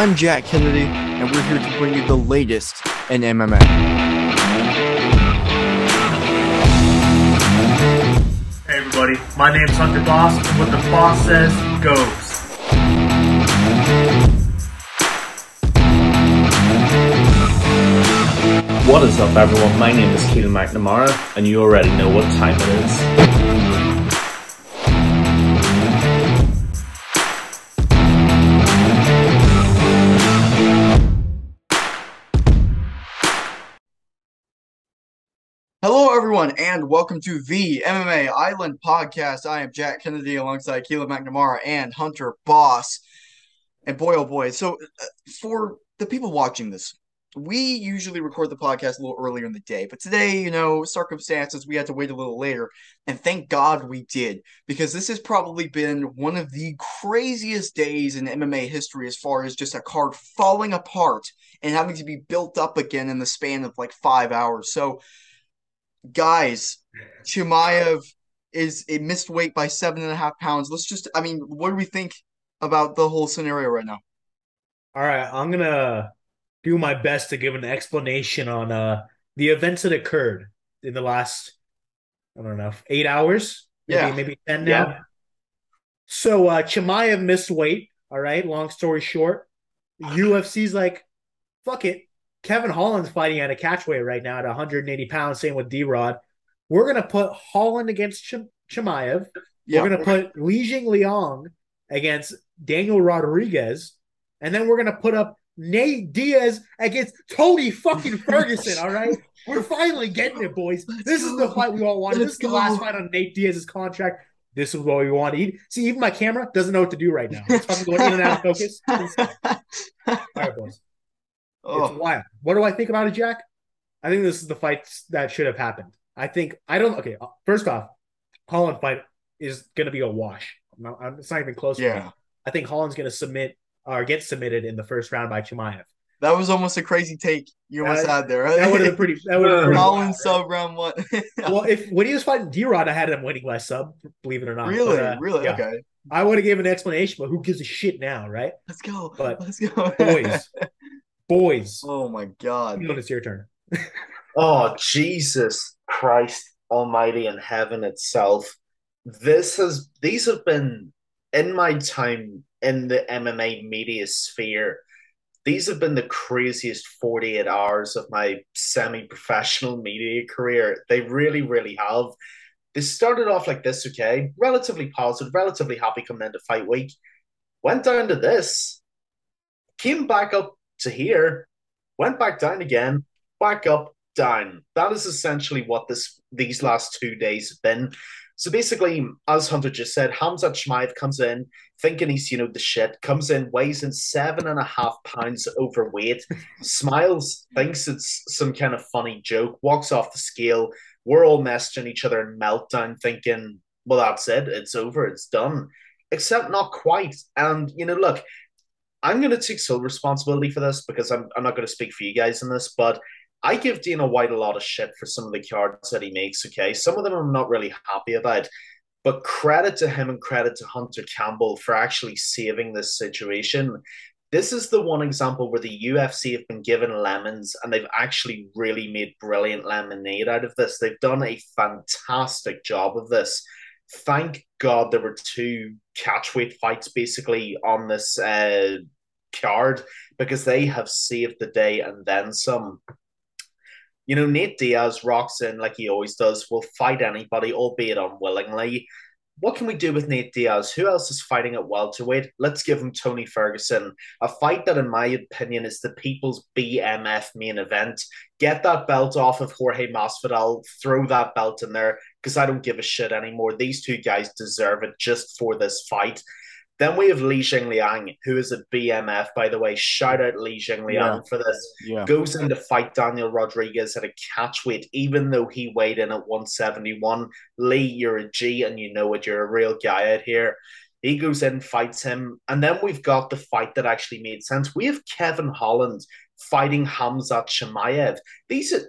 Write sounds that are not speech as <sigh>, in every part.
I'm Jack Kennedy, and we're here to bring you the latest in MMA. Hey everybody, my name's Hunter Boss, and what the boss says goes. What is up, everyone? My name is Keelan McNamara, and you already know what time it is. Everyone, and welcome to the MMA Island podcast. I am Jack Kennedy alongside Keelan McNamara and Hunter Boss. And boy, oh boy. So, uh, for the people watching this, we usually record the podcast a little earlier in the day, but today, you know, circumstances, we had to wait a little later. And thank God we did, because this has probably been one of the craziest days in MMA history as far as just a card falling apart and having to be built up again in the span of like five hours. So, guys, Chimaev is a missed weight by seven and a half pounds. Let's just, I mean, what do we think about the whole scenario right now? All right, I'm gonna do my best to give an explanation on uh the events that occurred in the last I don't know eight hours, maybe Yeah. maybe ten now. Yeah. So uh Chimaev missed weight. All right, long story short, <sighs> UFC's like, fuck it. Kevin Holland's fighting at a catchweight right now at 180 pounds. Same with D Rod. We're gonna put Holland against Ch- Chimaev. Yeah, We're gonna put Li Jing Liang against Daniel Rodriguez, and then we're gonna put up Nate Diaz against Tony fucking <laughs> Ferguson. all right, we're finally getting it, boys. This is the fight we all wanted. Let's this is the go. last fight on Nate Diaz's contract. This is what we want to eat. See, even my camera doesn't know what to do right now. It's fucking going in and out of focus. <laughs> All right, boys. Oh, It's wild. What do I think about it, Jack? I think this is the fight that should have happened. I think I don't. Okay, uh, first off, Holland fight is going to be a wash. No, I'm- it's not even close. yeah. I think Holland's going to submit or get submitted in the first round by Chimaev. That was almost a crazy take you almost Uh, had there. That would have been pretty. That would have been wild, sub round one. <laughs> Well, if when he was fighting D Rod, I had him winning by sub. Believe it or not. really, But, uh, really, yeah. okay. I would have given an explanation, but who gives a shit now, right? Let's go. But, Let's go, Boys, <laughs> boys. oh my god. Keelan, it's your turn. Oh, Jesus Christ Almighty in heaven itself. This has, these have been, in my time in the MMA media sphere, these have been the craziest 48 hours of my semi professional media career. They really, really have. They started off like this, okay? Relatively positive, relatively happy coming into fight week. Went down to this, came back up to here, went back down again, back up, down. That is essentially what this these last two days have been. So basically, as Hunter just said, Hamza Chimaev comes in thinking he's, you know, the shit, comes in, weighs in seven and a half pounds overweight, <laughs> smiles, thinks it's some kind of funny joke, walks off the scale. We're all messaging each other in meltdown, thinking, well, that's it, it's over, it's done. Except not quite. And, you know, look, I'm going to take sole responsibility for this because I'm, I'm not going to speak for you guys in this, but I give Dana White a lot of shit for some of the cards that he makes, okay? Some of them I'm not really happy about. But credit to him and credit to Hunter Campbell for actually saving this situation. This is the one example where the UFC have been given lemons and they've actually really made brilliant lemonade out of this. They've done a fantastic job of this. Thank God there were two catchweight fights basically on this uh, card because they have saved the day and then some. You know, Nate Diaz rocks in like he always does, will fight anybody, albeit unwillingly. What can we do with Nate Diaz? Who else is fighting at welterweight? Let's give him Tony Ferguson, a fight that, in my opinion, is the people's BMF main event. Get that belt off of Jorge Masvidal, throw that belt in there because I don't give a shit anymore. These two guys deserve it just for this fight. Then we have Li Jingliang, who is a BMF, by the way. Shout out Li Jingliang Yeah. for this Yeah. goes in to fight Daniel Rodriguez at a catchweight, even though he weighed in at 171. Lee, you're a G and you know it, you're a real guy out here. He goes in, fights him, and then we've got the fight that actually made sense. We have Kevin Holland fighting Khamzat Chimaev. These are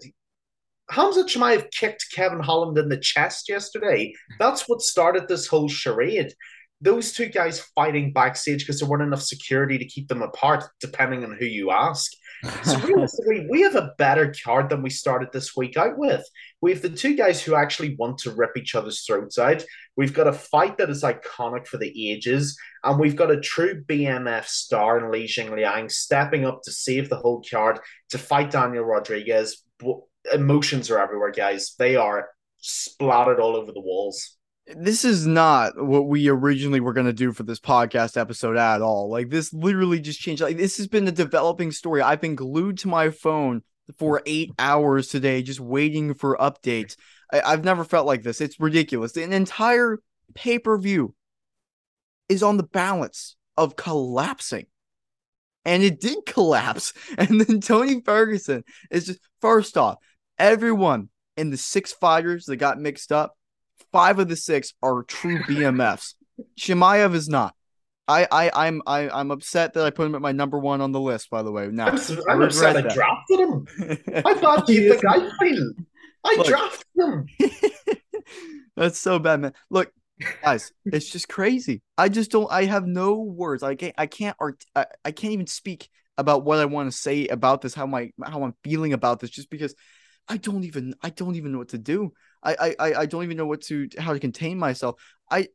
Khamzat Chimaev kicked Kevin Holland in the chest yesterday. That's what started this whole charade. those two guys fighting backstage because there weren't enough security to keep them apart, depending on who you ask. So <laughs> realistically, we have a better card than we started this week out with. We have the two guys who actually want to rip each other's throats out. We've got a fight that is iconic for the ages, and we've got a true BMF star in Li Jingliang stepping up to save the whole card to fight Daniel Rodriguez. Emotions are everywhere, guys. They are splattered all over the walls this is not what we originally were going to do for this podcast episode at all. Like this literally just changed. Like this has been a developing story. I've been glued to my phone for eight hours today, just waiting for updates. I, have never felt like this. It's ridiculous. An entire pay per view is on the balance of collapsing. And it did collapse. <laughs> And then Tony Ferguson is just first off, everyone in the six fighters that got mixed up five of the six are true <laughs> BMFs. Chimaev is not. I, I I'm I, I'm upset that I put him at my number one on the list. By the way, now I'm, I'm upset I drafted him. <laughs> I thought think I feel. I Look, drafted him. <laughs> That's so bad, man. Look, guys, it's just crazy. I just don't. I have no words. I can't. I can't. Art. I, I can't even speak about what I want to say about this. How my how I'm feeling about this. Just because I don't even. I don't even know what to do. I, I I don't even know what to how to contain myself. I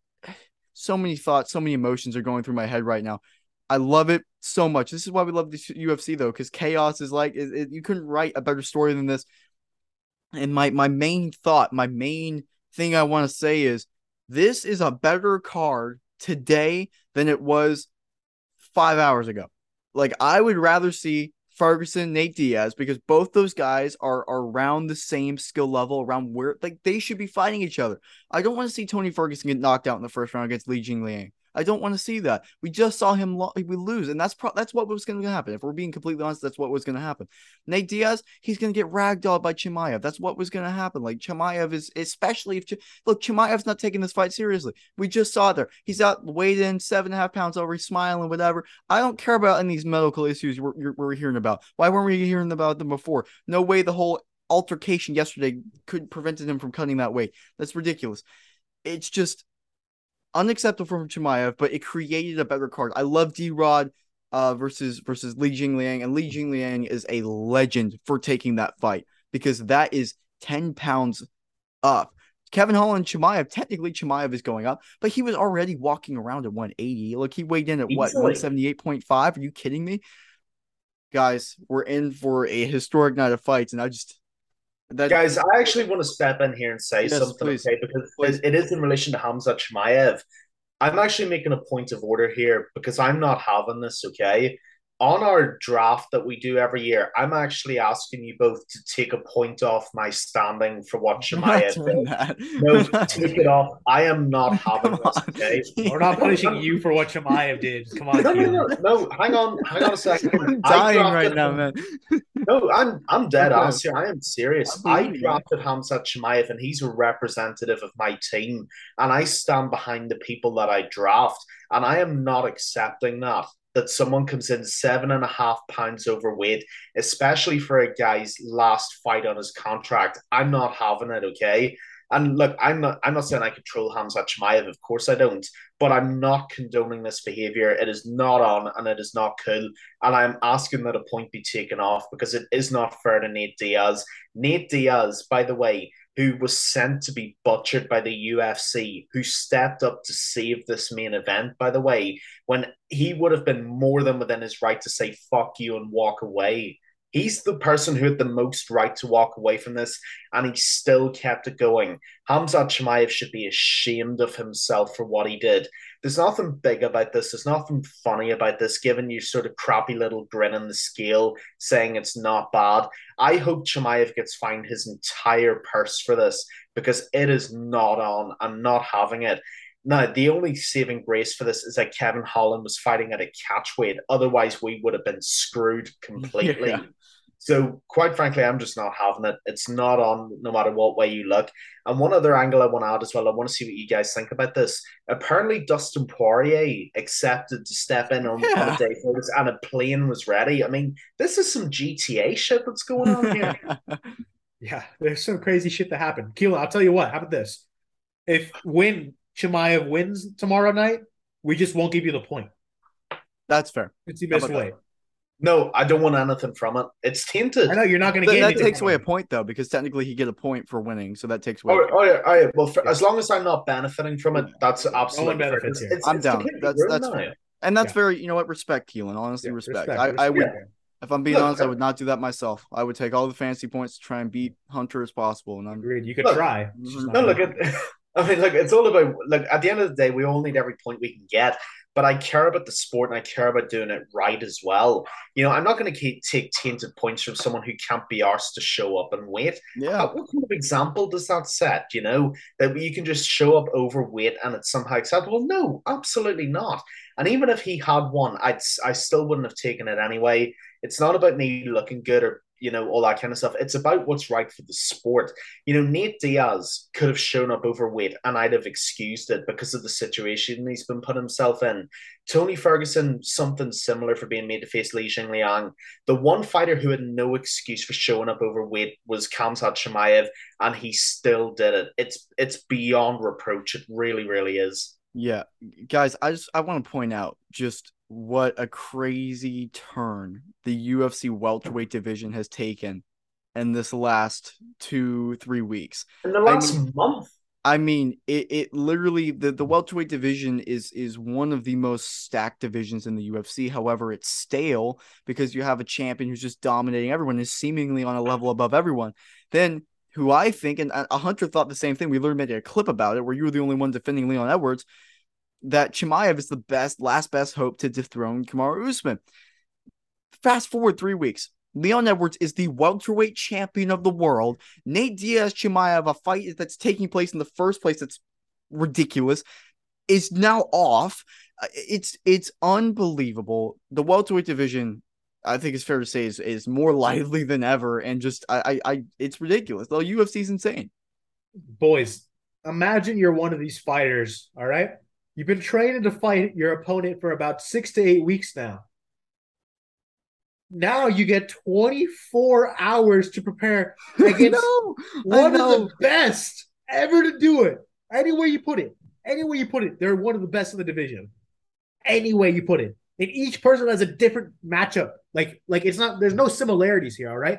so many thoughts, so many emotions are going through my head right now. I love it so much. This is why we love the UFC though, because chaos is like it, it, you couldn't write a better story than this. And my my main thought, my main thing I want to say is this is a better card today than it was five hours ago. Like I would rather see Ferguson, Nate Diaz, because both those guys are, around the same skill level, around where like they should be fighting each other. I don't want to see Tony Ferguson get knocked out in the first round against Li Jingliang. I don't want to see that. We just saw him lo- we lose, and that's pro- that's what was going to happen. If we're being completely honest, that's what was going to happen. Nate Diaz, he's going to get ragdolled by Chimaev. That's what was going to happen. Like Chimaev is, especially if Ch- look, Chimaev's not taking this fight seriously. We just saw there. He's out weighed in seven and a half pounds over, smiling, whatever. I don't care about any of these medical issues we're, we're hearing about. Why weren't we hearing about them before? No way. The whole altercation yesterday could prevented him from cutting that weight. That's ridiculous. It's just unacceptable from Chimaev, but it created a better card. I love D Rod uh, versus versus Li Jingliang, and Li Jingliang is a legend for taking that fight because that is 10 pounds up. Kevin Holland, Chimaev, technically Chimaev is going up, but he was already walking around at 180. Look, he weighed in at what, 178.5? Are you kidding me? Guys, we're in for a historic night of fights, and I just that, Guys, I actually want to step in here and say yes, something, please. okay? Because please. it is in relation to Hamza Chimaev. I'm actually making a point of order here because I'm not having this, okay? On our draft that we do every year, I'm actually asking you both to take a point off my standing for what <laughs> Chimaev did. No, <laughs> take it off. I am not <laughs> having this. Okay, we're not punishing you for what Chimaev did. Come on, no, no, no, no, Hang on, hang on a second. I'm dying right now, man. no, I'm I'm dead okay. honest here. I am serious. I drafted Hamza Chimaev, and he's a representative of my team, and I stand behind the people that I draft, and I am not accepting that that someone comes in seven and a half pounds overweight, especially for a guy's last fight on his contract. I'm not having it, okay? And look, I'm not I'm not saying I control Hamza of course I don't, but I'm not condoning this behavior. It is not on and it is not cool. And I'm asking that a point be taken off because it is not fair to Nate Diaz. Nate Diaz, by the way, who was sent to be butchered by the UFC, who stepped up to save this main event, by the way, when he would have been more than within his right to say fuck you and walk away. He's the person who had the most right to walk away from this, and he still kept it going. Khamzat Chimaev should be ashamed of himself for what he did. There's nothing big about this. There's nothing funny about this, given you sort of crappy little grin on the scale saying it's not bad. I hope Chimaev gets fined his entire purse for this because it is not on. I'm not having it. Now, the only saving grace for this is that Kevin Holland was fighting at a catch weight. Otherwise, we would have been screwed completely. Yeah. So, quite frankly, I'm just not having it. It's not on no matter what way you look. And one other angle I want to add as well, I want to see what you guys think about this. Apparently, Dustin Poirier accepted to step in on, yeah. on a day notice and a plane was ready. I mean, this is some GTA shit that's going on here. <laughs> yeah, there's some crazy shit that happened. Keela, I'll tell you what, how about this? If when Chimaev wins tomorrow night, We just won't give you the point. That's fair. It's the best way. about weight. No, I don't want anything from it. It's tainted. I know you're not going to get that anything takes away a point though, because technically he get a point for winning, so that takes away. Oh, oh, yeah, oh, yeah. Well, for, as long as I'm not benefiting from it, that's absolutely fair. benefits It's- here. it's- I'm it's down. That's- ruined that's now. fair. And that's Yeah. very, you know what, respect, Keelan. Honestly, Yeah, respect. respect, I, I would, respect. if I'm being Look, honest, I I- would not do that myself. I would take all the fancy points to try and beat Hunter as possible. And I'm Agreed. You could Look, try. Mm-hmm. No, not look, gonna- <laughs> I mean, look, it's all about like At the end of the day, we all need every point we can get. But I care about the sport and I care about doing it right as well. You know, I'm not going to take tainted points from someone who can't be asked to show up and wait. yeah, Uh, what kind of example does that set? You know, that you can just show up overweight and it's somehow acceptable? No, absolutely not. And even if he had one, I'd I still wouldn't have taken it anyway. It's not about me looking good or you know all that kind of stuff. It's about what's right for the sport. You know, Nate Diaz could have shown up overweight and I'd have excused it because of the situation he's been put himself in. Tony Ferguson, something similar for being made to face Li Jingliang. The one fighter who had no excuse for showing up overweight was Khamzat Chimaev, and he still did it. It's it's beyond reproach. It really, really is. yeah, guys. I just I want to point out just what a crazy turn the UFC welterweight division has taken in this last two three weeks. In the I last mean- month, I mean, it, it literally the, the welterweight division is is one of the most stacked divisions in the UFC. However, it's stale because you have a champion who's just dominating everyone, is seemingly on a level above everyone. Then who I think and a Hunter thought the same thing. We literally made a clip about it where you were the only one defending Leon Edwards. That Chimaev is the best, last best hope to dethrone Kamaru Usman. Fast forward three weeks. Leon Edwards is the welterweight champion of the world. Nate Diaz Chimaev, a fight that's taking place in the first place that's ridiculous, is now off. Uh, It's it's unbelievable. The welterweight division, I think it's fair to say, is, is more <laughs> lively than ever, and just I I, I it's ridiculous. The UFC's insane. boys, imagine you're one of these fighters, all right? You've been training to fight your opponent for about six to eight weeks now. Now you get 24 hours to prepare <laughs> against no, one of the best ever to do it. Any way you put it, any way you put it, they're one of the best in the division. Any way you put it, and each person has a different matchup. Like, like it's not. There's no similarities here. All right,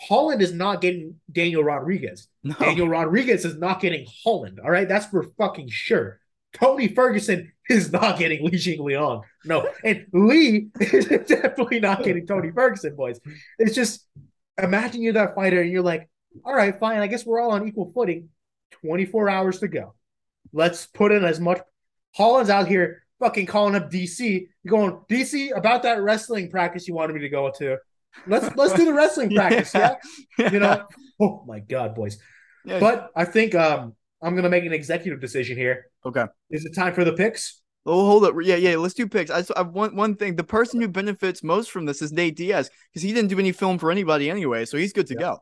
Holland is not getting Daniel Rodriguez. no. Daniel Rodriguez is not getting Holland. All right, that's for fucking sure. Tony Ferguson is not getting Li Jingliang. No, and Lee is <laughs> definitely not getting Tony Ferguson, boys. It's just imagine you're that fighter and you're like, all right, fine. I guess we're all on equal footing. 24 hours to go. Let's put in as much. Holland's out here fucking calling up DC. Going, DC, about that wrestling practice you wanted me to go to. Let's let's do the wrestling <laughs> practice, yeah. You know, <laughs> oh my god, boys. Yeah. But I think um I'm gonna make an executive decision here. okay. Is it time for the picks? Oh, hold up. Yeah, yeah. Let's do picks. I, I want one thing. The person who benefits most from this is Nate Diaz because he didn't do any film for anybody anyway, so he's good to go.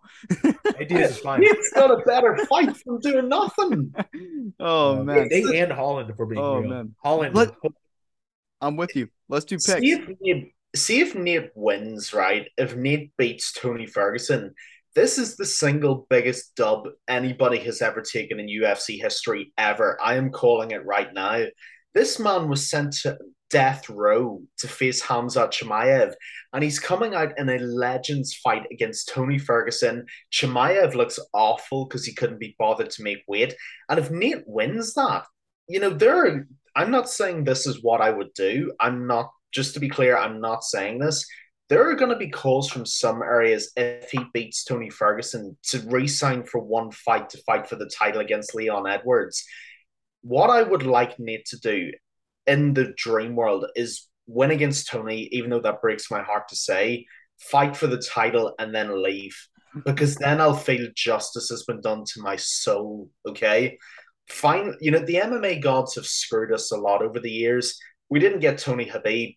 Diaz is fine. <laughs> He's got a better fight from doing nothing. <laughs> oh Uh, man, Nate and Holland, for we're being Oh, real. man. Holland. Let- <laughs> I'm with you. Let's do picks. See if, Nate, see if Nate wins, right? If Nate beats Tony Ferguson, this is the single biggest dub anybody has ever taken in UFC history ever. I am calling it right now. This man was sent to death row to face Hamza Chimaev, and he's coming out in a legends fight against Tony Ferguson. Chimaev looks awful because he couldn't be bothered to make weight. And if Nate wins that, you know, there are, I'm not saying this is what I would do. I'm not, just to be clear, I'm not saying this. There are going to be calls from some areas if he beats Tony Ferguson to re sign for one fight to fight for the title against Leon Edwards. What I would like Nate to do in the dream world is win against Tony, even though that breaks my heart to say, fight for the title and then leave. Because then I'll feel justice has been done to my soul. Okay. Fine. You know, the MMA gods have screwed us a lot over the years. We didn't get Tony Khabib.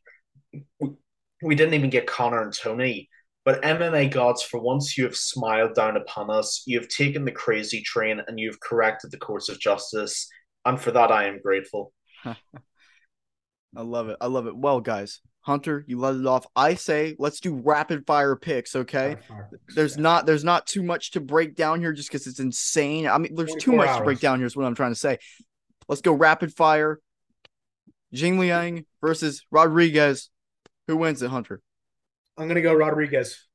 We didn't even get Conor and Tony. But MMA gods, for once you have smiled down upon us, you have taken the crazy train and you have corrected the course of justice. And for that, I am grateful. <laughs> I love it. I love it. Well, guys, Hunter, you let it off. I say let's do rapid fire picks. Okay. There's not there's not too much to break down here just because it's insane. I mean, there's too 24 much to break down here. Is what I'm trying to say. Let's go rapid fire. Jing Liang versus Rodriguez. Who wins it, Hunter? I'm gonna go Rodriguez.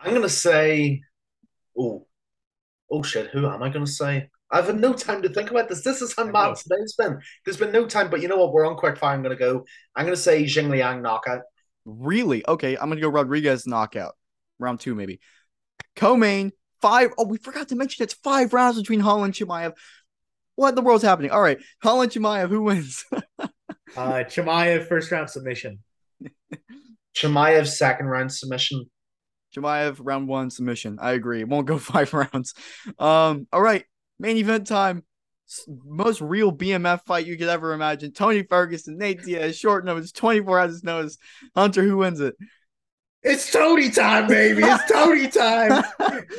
I'm gonna say, oh, oh shit. Who am I gonna say? I've had no time to think about this. This is how mad today's been. There's been no time, but you know what? We're on quick fire. I'm gonna go. I'm gonna say Jing Liang knockout. Really? Okay, I'm gonna go Rodriguez knockout. Round two, maybe. Co-main, five. Oh, we forgot to mention it's five rounds between Holland and Chimaev. What in the world's happening? All right, Holland Chimaev, who wins? <laughs> Uh, Chimaev first round submission. <laughs> Chimaev second round submission. Chimaev round one submission. I agree. It won't go <laughs> five rounds. Um, all right, main event time. Most real BMF fight you could ever imagine. Tony Ferguson, Nate Diaz, short notice, 24 hours notice. Hunter, who wins it? It's Tony time, baby. It's <laughs> Tony time.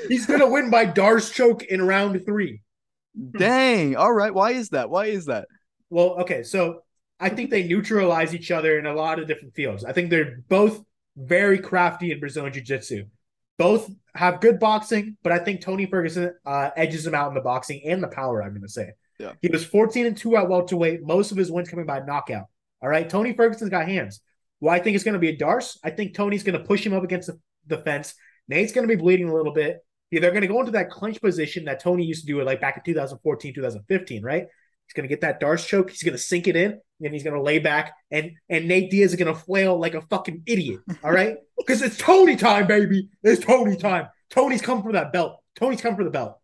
He's gonna win by D'Arce choke in round three. Dang. All right. Why is that? Why is that? Well, okay, so I think they neutralize each other in a lot of different fields. I think they're both very crafty in Brazilian Jiu Jitsu. Both have good boxing, but I think Tony Ferguson uh, edges him out in the boxing and the power. I'm going to say. Yeah. He was 14 and two at welterweight. Most of his wins coming by knockout. All right, Tony Ferguson's got hands. Well, I think it's going to be a D'Arce. I think Tony's going to push him up against the, the fence. Nate's going to be bleeding a little bit. Yeah, they're going to go into that clinch position that Tony used to do it like back in 2014, 2015, right? He's going to get that D'Arce choke. He's going to sink it in, and he's going to lay back, and and Nate Diaz is going to flail like a fucking idiot. All right, <laughs> because it's Tony time, baby. It's Tony time. Tony's come for that belt. Tony's come for the belt.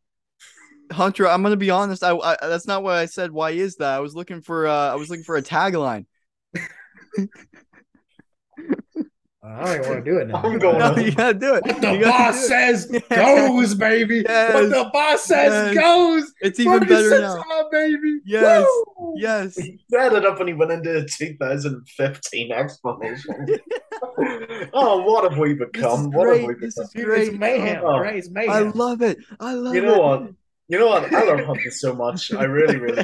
Hunter, I'm gonna be honest. I, I that's not what I said. Why is that? I was looking for uh I was looking for a tagline. <laughs> I don't even want to do it now. <laughs> I'm going No, on. you gotta do it. What the boss it. says <laughs> Yes. goes, baby. Yes. What the boss says Yes. goes. It's even better now. time, baby. Yes. Woo! Yes. <laughs> He set it up when he went into 2015 explanation. oh, what have we become? What have we great. This become? is Dude, great. it's mayhem, Oh. right? It's I love it. I love You know it. what? You know what? I love <laughs> Hunter so much. I really, really.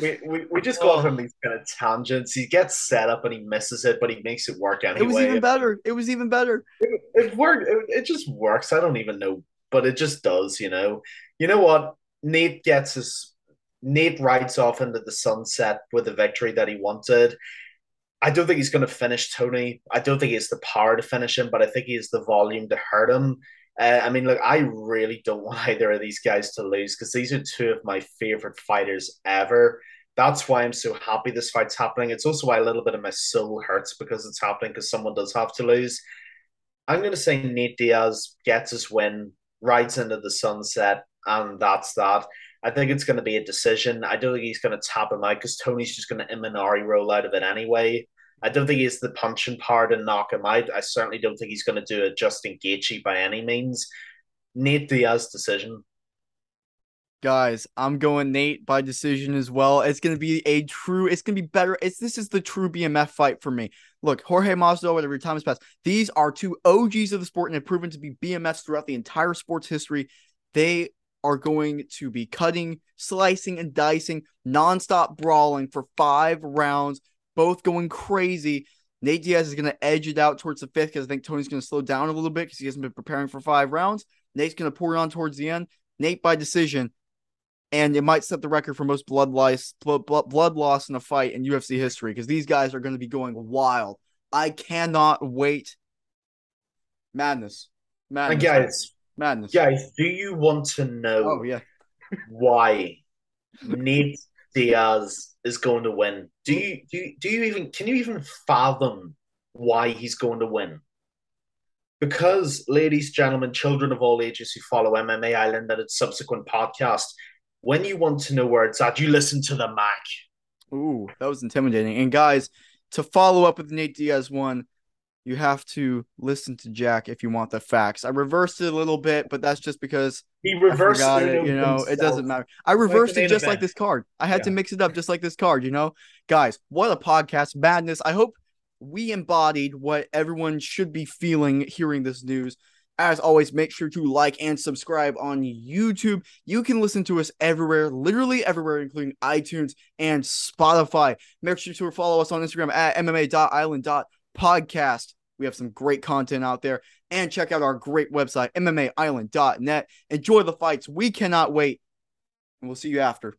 We, we, we just go off on these kind of tangents. He gets set up and he misses it, but he makes it work anyway. It was even better. It was even better. It, it worked. It, it just works. I don't even know, but it just does. You know. You know what? Nate gets his. Nate rides off into the sunset with the victory that he wanted. I don't think he's going to finish Tony. I don't think he has the power to finish him, but I think he has the volume to hurt him. Uh, I mean, look, I really don't <laughs> want either of these guys to lose because these are two of my favorite fighters ever. That's why I'm so happy this fight's happening. It's also why a little bit of my soul hurts because it's happening because someone does have to lose. I'm going to say Nate Diaz gets his win, rides into the sunset, and that's that. I think it's going to be a decision. I don't think he's going to tap him out because Tony's just going to Imanari roll out of it anyway. I don't think he has the punching power to knock him out. I certainly don't think he's going to do a Justin Gaethje by any means. Nate Diaz decision. Guys, I'm going Nate by decision as well. It's gonna be a true. It's gonna be better. It's this is the true BMF fight for me. Look, Jorge Masvidal, whatever time has passed. These are two OGs of the sport and have proven to be BMFs throughout the entire sports history. They are going to be cutting, slicing, and dicing, nonstop brawling for five rounds, both going crazy. Nate Diaz is going to edge it out towards the fifth because I think Tony's going to slow down a little bit because he hasn't been preparing for five rounds. Nate's going to pour it on towards the end. Nate by decision, and it might set the record for most blood loss, blood, blood, loss in a fight in UFC history because these guys are going to be going wild. I cannot wait. Madness, madness, And guys, madness. guys, do you want to know Oh yeah. why <laughs> Nate Diaz is going to win? Do you do you, do you even can you even fathom why he's going to win? Because, ladies, gentlemen, children of all ages who follow MMA Island and its subsequent podcast, when you want to know where it's at, you listen to the Mac. Ooh, that was intimidating. And guys, to follow up with Nate Diaz one, you have to listen to Jack if you want the facts. I reversed it a little bit, but that's just because He reversed it. You know, it doesn't matter. I reversed the it just like this card. I had to mix it up just like this card. You know, guys, what a podcast madness! I hope we embodied what everyone should be feeling hearing this news. As always, make sure to like and subscribe on YouTube. You can listen to us everywhere, literally everywhere, including iTunes and Spotify. Make sure to follow us on Instagram at mma.island.podcast. We have some great content out there. And check out our great website, mmaisland.net. Enjoy the fights. We cannot wait. And we'll see you after.